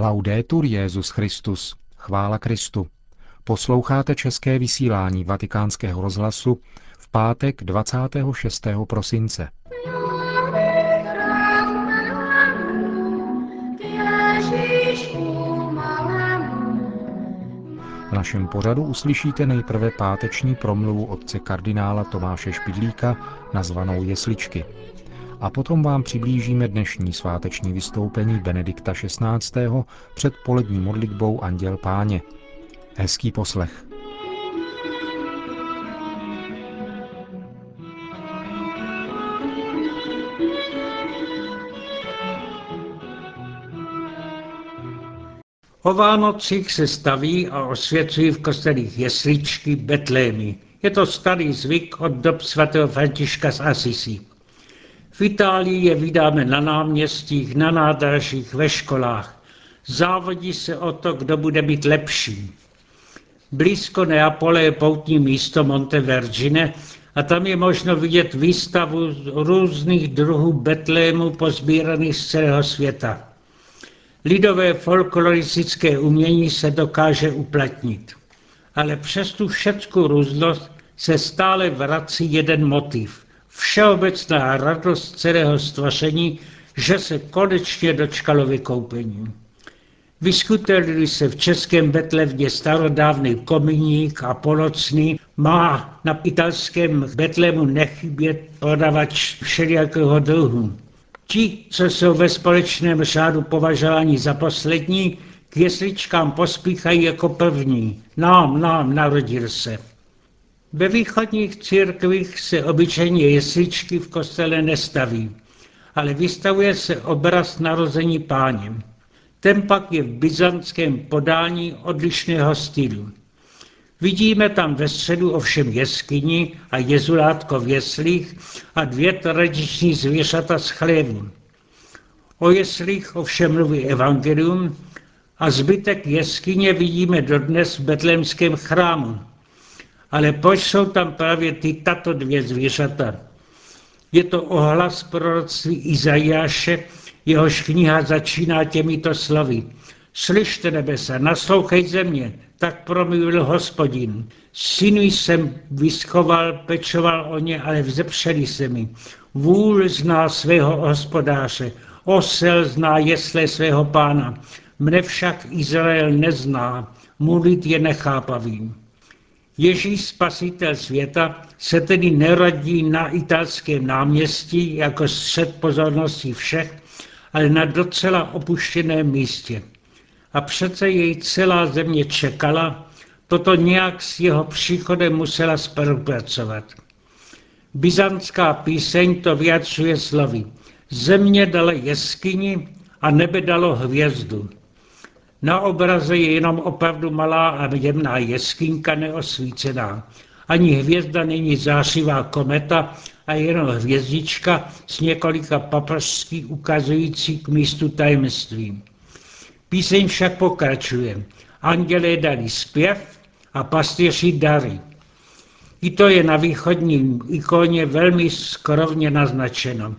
Laudetur Jezus Christus. Chvála Kristu. Posloucháte české vysílání Vatikánského rozhlasu v pátek 26. prosince. V našem pořadu uslyšíte nejprve páteční promluvu otce kardinála Tomáše Špidlíka nazvanou Jesličky a potom vám přiblížíme dnešní sváteční vystoupení Benedikta XVI. před polední modlitbou Anděl Páně. Hezký poslech. O Vánocích se staví a osvěcují v kostelích jesličky, betlémy. Je to starý zvyk od dob svatého Františka z Asisi. V Itálii je vydáme na náměstích, na nádražích, ve školách. Závodí se o to, kdo bude být lepší. Blízko Neapole je poutní místo Montevergine a tam je možno vidět výstavu různých druhů betlémů pozbíraných z celého světa. Lidové folkloristické umění se dokáže uplatnit. Ale přes tu všeckou různost se stále vrací jeden motiv – všeobecná radost celého stvoření, že se konečně dočkalo vykoupení. Vyskutelili se v českém Betlevně starodávný kominík a polocný, má na italském Betlému nechybět prodavač všelijakého dluhu. Ti, co jsou ve společném řádu považováni za poslední, k jesličkám pospíchají jako první. Nám, nám narodil se. Ve východních církvích se obyčejně jesličky v kostele nestaví, ale vystavuje se obraz narození páně. Ten pak je v byzantském podání odlišného stylu. Vidíme tam ve středu ovšem jeskyni a jezulátko v jeslích a dvě tradiční zvěřata z chlévu. O jeslích ovšem mluví evangelium a zbytek jeskyně vidíme dodnes v betlémském chrámu, ale proč jsou tam právě ty tato dvě zvířata? Je to ohlas proroctví Izajáše, jehož kniha začíná těmito slovy. Slyšte nebesa, naslouchej země, tak promluvil hospodin. Synu jsem vyschoval, pečoval o ně, ale vzepřeli se mi. Vůl zná svého hospodáře, osel zná jesle svého pána. Mne však Izrael nezná, mluvit je nechápavým. Ježíš spasitel světa se tedy nerodí na italském náměstí jako střed pozornosti všech, ale na docela opuštěném místě. A přece jej celá země čekala, toto nějak s jeho příchodem musela spolupracovat. Byzantská píseň to vyjadřuje slovy. Země dala jeskyni a nebe dalo hvězdu. Na obraze je jenom opravdu malá a jemná jeskyňka neosvícená. Ani hvězda není zářivá kometa a jenom hvězdička s několika paprstky ukazující k místu tajemství. Píseň však pokračuje. Andělé dali zpěv a pastýři dary. I to je na východním ikoně velmi skrovně naznačeno.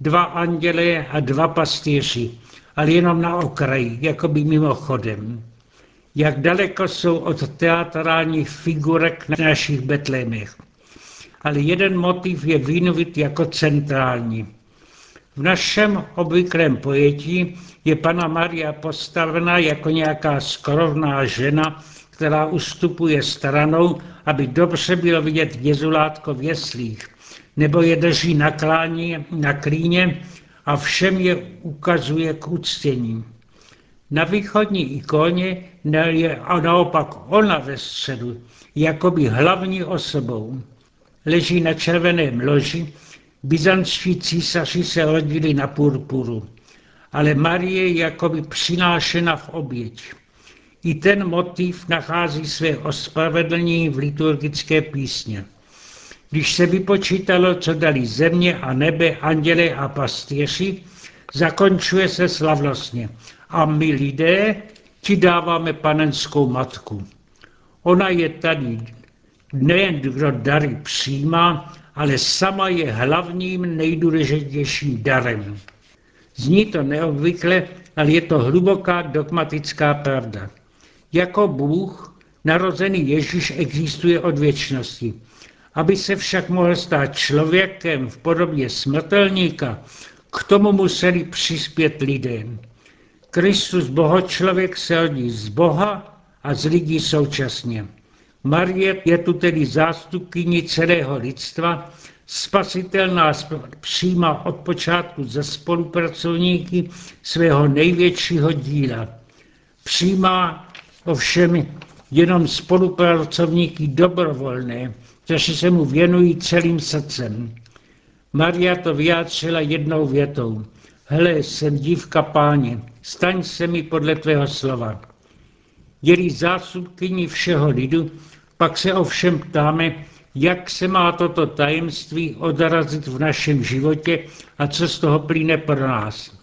Dva andělé a dva pastýři, ale jenom na okraji, jako by mimochodem. Jak daleko jsou od teatrálních figurek na našich betlémech. Ale jeden motiv je vynovit jako centrální. V našem obvyklém pojetí je Pana Maria postavena jako nějaká skrovná žena, která ustupuje stranou, aby dobře bylo vidět jezulátko v jeslích, nebo je drží na, kláně, na klíně a všem je ukazuje k uctění. Na východní ikoně je a naopak ona ve středu, jakoby hlavní osobou. Leží na červeném loži, byzantští císaři se rodili na purpuru, ale Marie je jakoby přinášena v oběť. I ten motiv nachází své ospravedlnění v liturgické písně. Když se vypočítalo, co dali země a nebe, anděle a pastýři, zakončuje se slavnostně. A my lidé ti dáváme panenskou matku. Ona je tady nejen kdo dary přijímá, ale sama je hlavním nejdůležitějším darem. Zní to neobvykle, ale je to hluboká dogmatická pravda. Jako Bůh, narozený Ježíš existuje od věčnosti. Aby se však mohl stát člověkem v podobě smrtelníka, k tomu museli přispět lidé. Kristus bohočlověk se rodí z Boha a z lidí současně. Marie je tu tedy zástupkyní celého lidstva, spasitel nás přijímá od počátku ze spolupracovníky svého největšího díla. Přijímá ovšem jenom spolupracovníky dobrovolné, kteří se mu věnují celým srdcem. Maria to vyjádřila jednou větou. Hele, jsem dívka páně, staň se mi podle tvého slova. Je-li zástupkyní všeho lidu, pak se ovšem ptáme, jak se má toto tajemství odrazit v našem životě a co z toho plíne pro nás.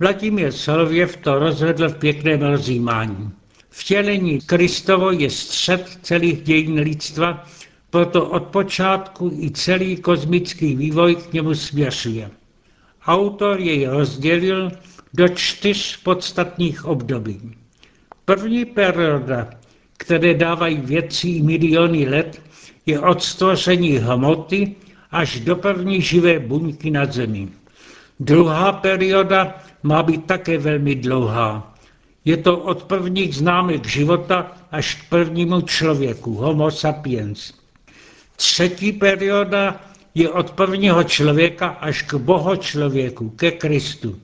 Vladimír Solověv to rozvedl v pěkném rozjímání. Vtělení Kristovo je střed celých dějin lidstva, proto od počátku i celý kosmický vývoj k němu směřuje. Autor jej rozdělil do čtyř podstatných období. První perioda, které dávají věcí miliony let, je od stvoření hmoty až do první živé buňky na Zemi. Druhá perioda má být také velmi dlouhá. Je to od prvních známek života až k prvnímu člověku, homo sapiens. Třetí perioda je od prvního člověka až k bohočlověku, ke Kristu,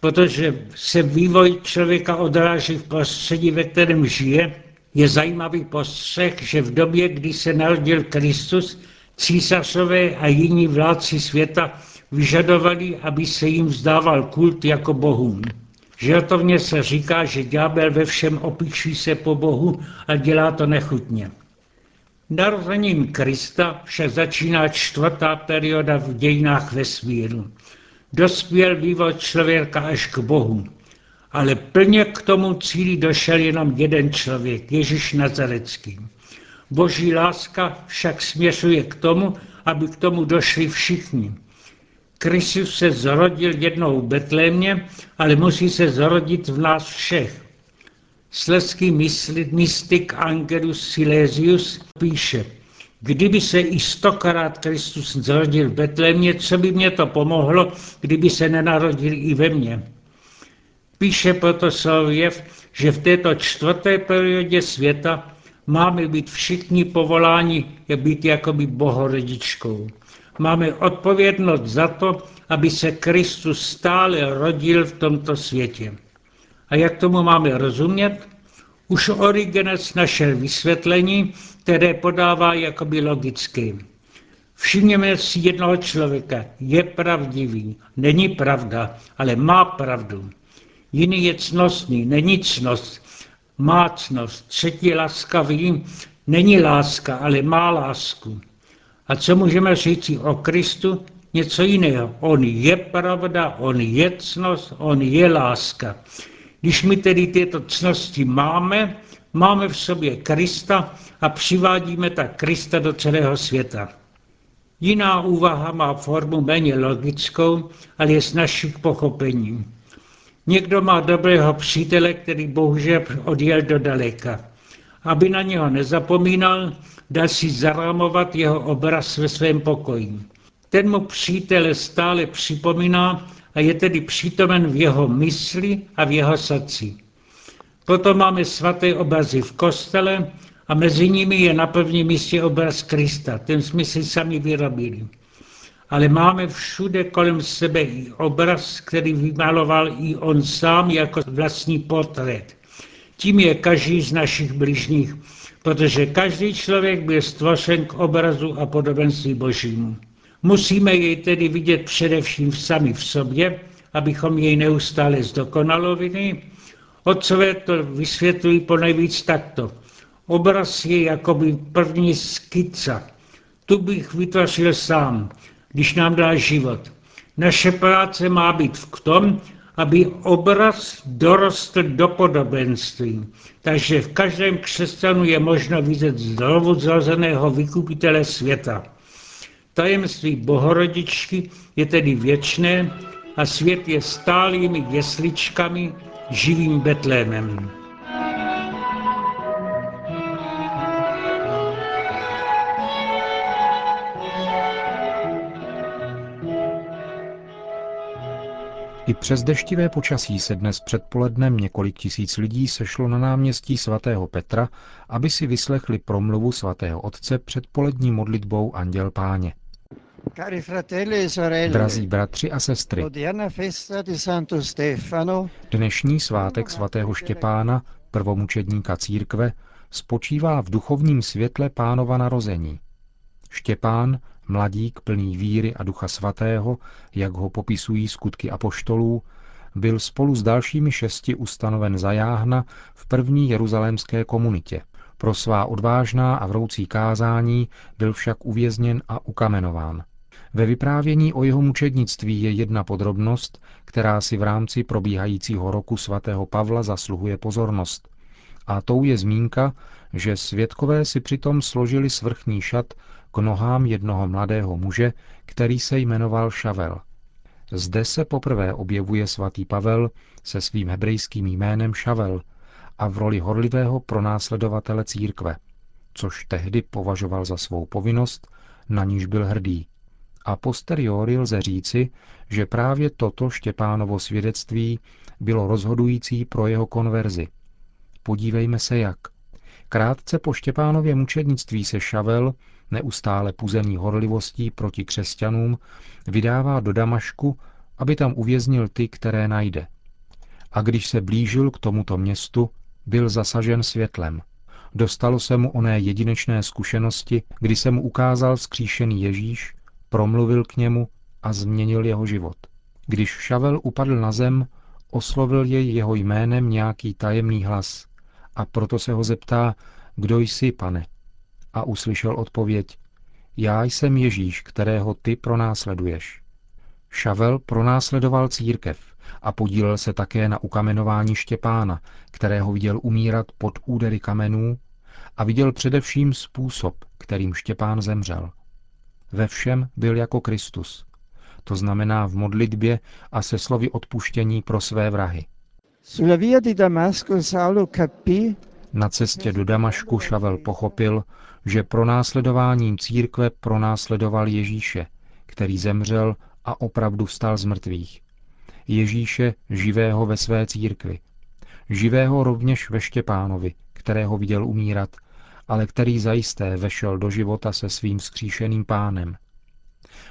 protože se vývoj člověka odráží v prostředí, ve kterém žije. Je zajímavý postřeh, že v době, kdy se narodil Kristus, císařové a jiní vládci světa vyžadovali, aby se jim vzdával kult jako bohům. Žertovně se říká, že ďábel ve všem opíší se po Bohu a dělá to nechutně. Narozením Krista však začíná čtvrtá perioda v dějinách vesmíru. Dospěl vývoj člověka až k Bohu. Ale plně k tomu cíli došel jenom jeden člověk, Ježíš Nazarecký. Boží láska však směřuje k tomu, aby k tomu došli všichni. Kristus se zrodil jednou v Betlémě, ale musí se zrodit v nás všech. Sleský mystik Angelus Silesius píše, kdyby se i stokrát Kristus zrodil v Betlémě, co by mě to pomohlo, kdyby se nenarodil i ve mně. Píše proto Sověv, že v této čtvrté periodě světa máme být všichni povoláni být jakoby bohorodičkou. Máme odpovědnost za to, aby se Kristus stále rodil v tomto světě. A jak tomu máme rozumět? Už Origenes našel vysvětlení, které podává jakoby logické. Všimněme si jednoho člověka. Je pravdivý, není pravda, ale má pravdu. Jiný je cnostný, není cnost, má cnost. Třetí laskavý, není láska, ale má lásku. A co můžeme říct o Kristu? Něco jiného. On je pravda, on je cnost, on je láska. Když my tedy tyto cnosti máme, máme v sobě Krista a přivádíme tak Krista do celého světa. Jiná úvaha má formu méně logickou, ale je s našich pochopením. Někdo má dobrého přítele, který bohužel odjel do daleka. Aby na něho nezapomínal, dal si zarámovat jeho obraz ve svém pokoji. Ten mu přítele stále připomíná a je tedy přítomen v jeho mysli a v jeho srdci. Proto máme svaté obrazy v kostele a mezi nimi je na prvním místě obraz Krista. Ten jsme si sami vyrobili. Ale máme všude kolem sebe i obraz, který vymaloval i on sám jako vlastní portrét. Tím je každý z našich bližních, protože každý člověk byl stvořen k obrazu a podobenství božímu. Musíme jej tedy vidět především sami v sobě, abychom jej neustále zdokonalovili. Otcové to vysvětlují po nejvíc takto. Obraz je jakoby první skica. Tu bych vytvořil sám, když nám dá život. Naše práce má být v tom, aby obraz dorostl do podobenství. Takže v každém křesťanu je možno vidět znovu zrozeného vykupitele světa. Tajemství bohorodičky je tedy věčné, a svět je stálými jesličkami, živým Betlémem. I přes deštivé počasí se dnes předpolednem několik tisíc lidí sešlo na náměstí svatého Petra, aby si vyslechli promluvu svatého otce před polední modlitbou Anděl Páně. Drazí bratři a sestry, dnešní svátek svatého Štěpána, prvomučedníka církve, spočívá v duchovním světle pánova narození. Štěpán, mladík plný víry a ducha svatého, jak ho popisují skutky apoštolů, byl spolu s dalšími šesti ustanoven za jáhna v první jeruzalémské komunitě. Pro svá odvážná a vroucí kázání byl však uvězněn a ukamenován. Ve vyprávění o jeho mučednictví je jedna podrobnost, která si v rámci probíhajícího roku svatého Pavla zasluhuje pozornost. A tou je zmínka, že svědkové si přitom složili svrchní šat k nohám jednoho mladého muže, který se jmenoval Šavel. Zde se poprvé objevuje svatý Pavel se svým hebrejským jménem Šavel a v roli horlivého pronásledovatele církve, což tehdy považoval za svou povinnost, na níž byl hrdý. A posteriori lze říci, že právě toto Štěpánovo svědectví bylo rozhodující pro jeho konverzi. Podívejme se jak. Krátce po Štěpánově mučednictví se Šavel, neustále puzený horlivostí proti křesťanům, vydává do Damašku, aby tam uvěznil ty, které najde. A když se blížil k tomuto městu, byl zasažen světlem. Dostalo se mu oné jedinečné zkušenosti, kdy se mu ukázal skříšený Ježíš, promluvil k němu a změnil jeho život. Když Šavel upadl na zem, oslovil jej jeho jménem nějaký tajemný hlas a proto se ho zeptá, kdo jsi, pane? A uslyšel odpověď, já jsem Ježíš, kterého ty pronásleduješ. Šavel pronásledoval církev a podílel se také na ukamenování Štěpána, kterého viděl umírat pod údery kamenů a viděl především způsob, kterým Štěpán zemřel. Ve všem byl jako Kristus, to znamená v modlitbě a se slovy odpuštění pro své vrahy. Na cestě do Damašku Šavel pochopil, že pronásledováním církve pronásledoval Ježíše, který zemřel a opravdu vstal z mrtvých. Ježíše živého ve své církvi. Živého rovněž ve Štěpánovi, kterého viděl umírat, ale který zajisté vešel do života se svým skříšeným pánem.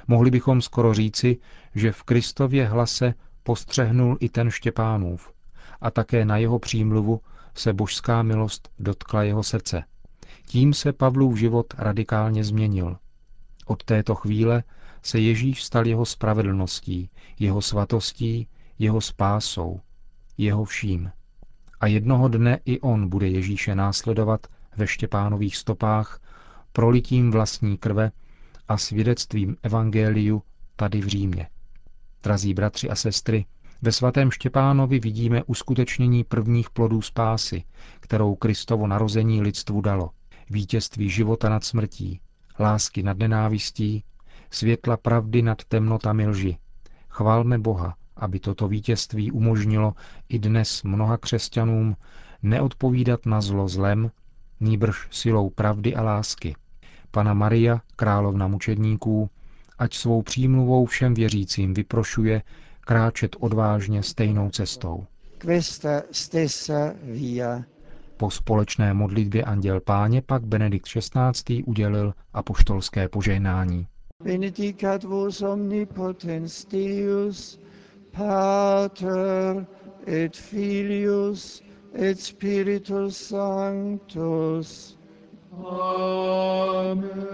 Mohli bychom skoro říci, že v Kristově hlase postřehnul i ten Štěpánův a také na jeho přímluvu se božská milost dotkla jeho srdce. Tím se Pavlův život radikálně změnil. Od této chvíle se Ježíš stal jeho spravedlností, jeho svatostí, jeho spásou, jeho vším. A jednoho dne i on bude Ježíše následovat ve Štěpánových stopách, prolitím vlastní krve a svědectvím evangeliu tady v Římě. Drazí bratři a sestry, ve svatém Štěpánovi vidíme uskutečnění prvních plodů spásy, kterou Kristovo narození lidstvu dalo. Vítězství života nad smrtí, lásky nad nenávistí, světla pravdy nad temnotami lži. Chválme Boha, aby toto vítězství umožnilo i dnes mnoha křesťanům neodpovídat na zlo zlem, nýbrž silou pravdy a lásky. Pana Maria, královna mučedníků, ať svou přímluvou všem věřícím vyprošuje kráčet odvážně stejnou cestou. Po společné modlitbě Anděl Páně pak Benedikt XVI. udělil apoštolské požehnání. Benedicat vos omnipotens Deus, Pater et Filius et Spiritus Sanctus. Amen.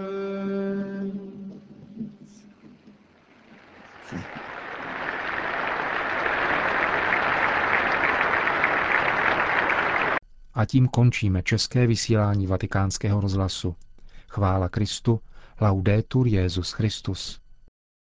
A tím končíme české vysílání vatikánského rozhlasu. Chvála Kristu, laudetur Jezus Christus.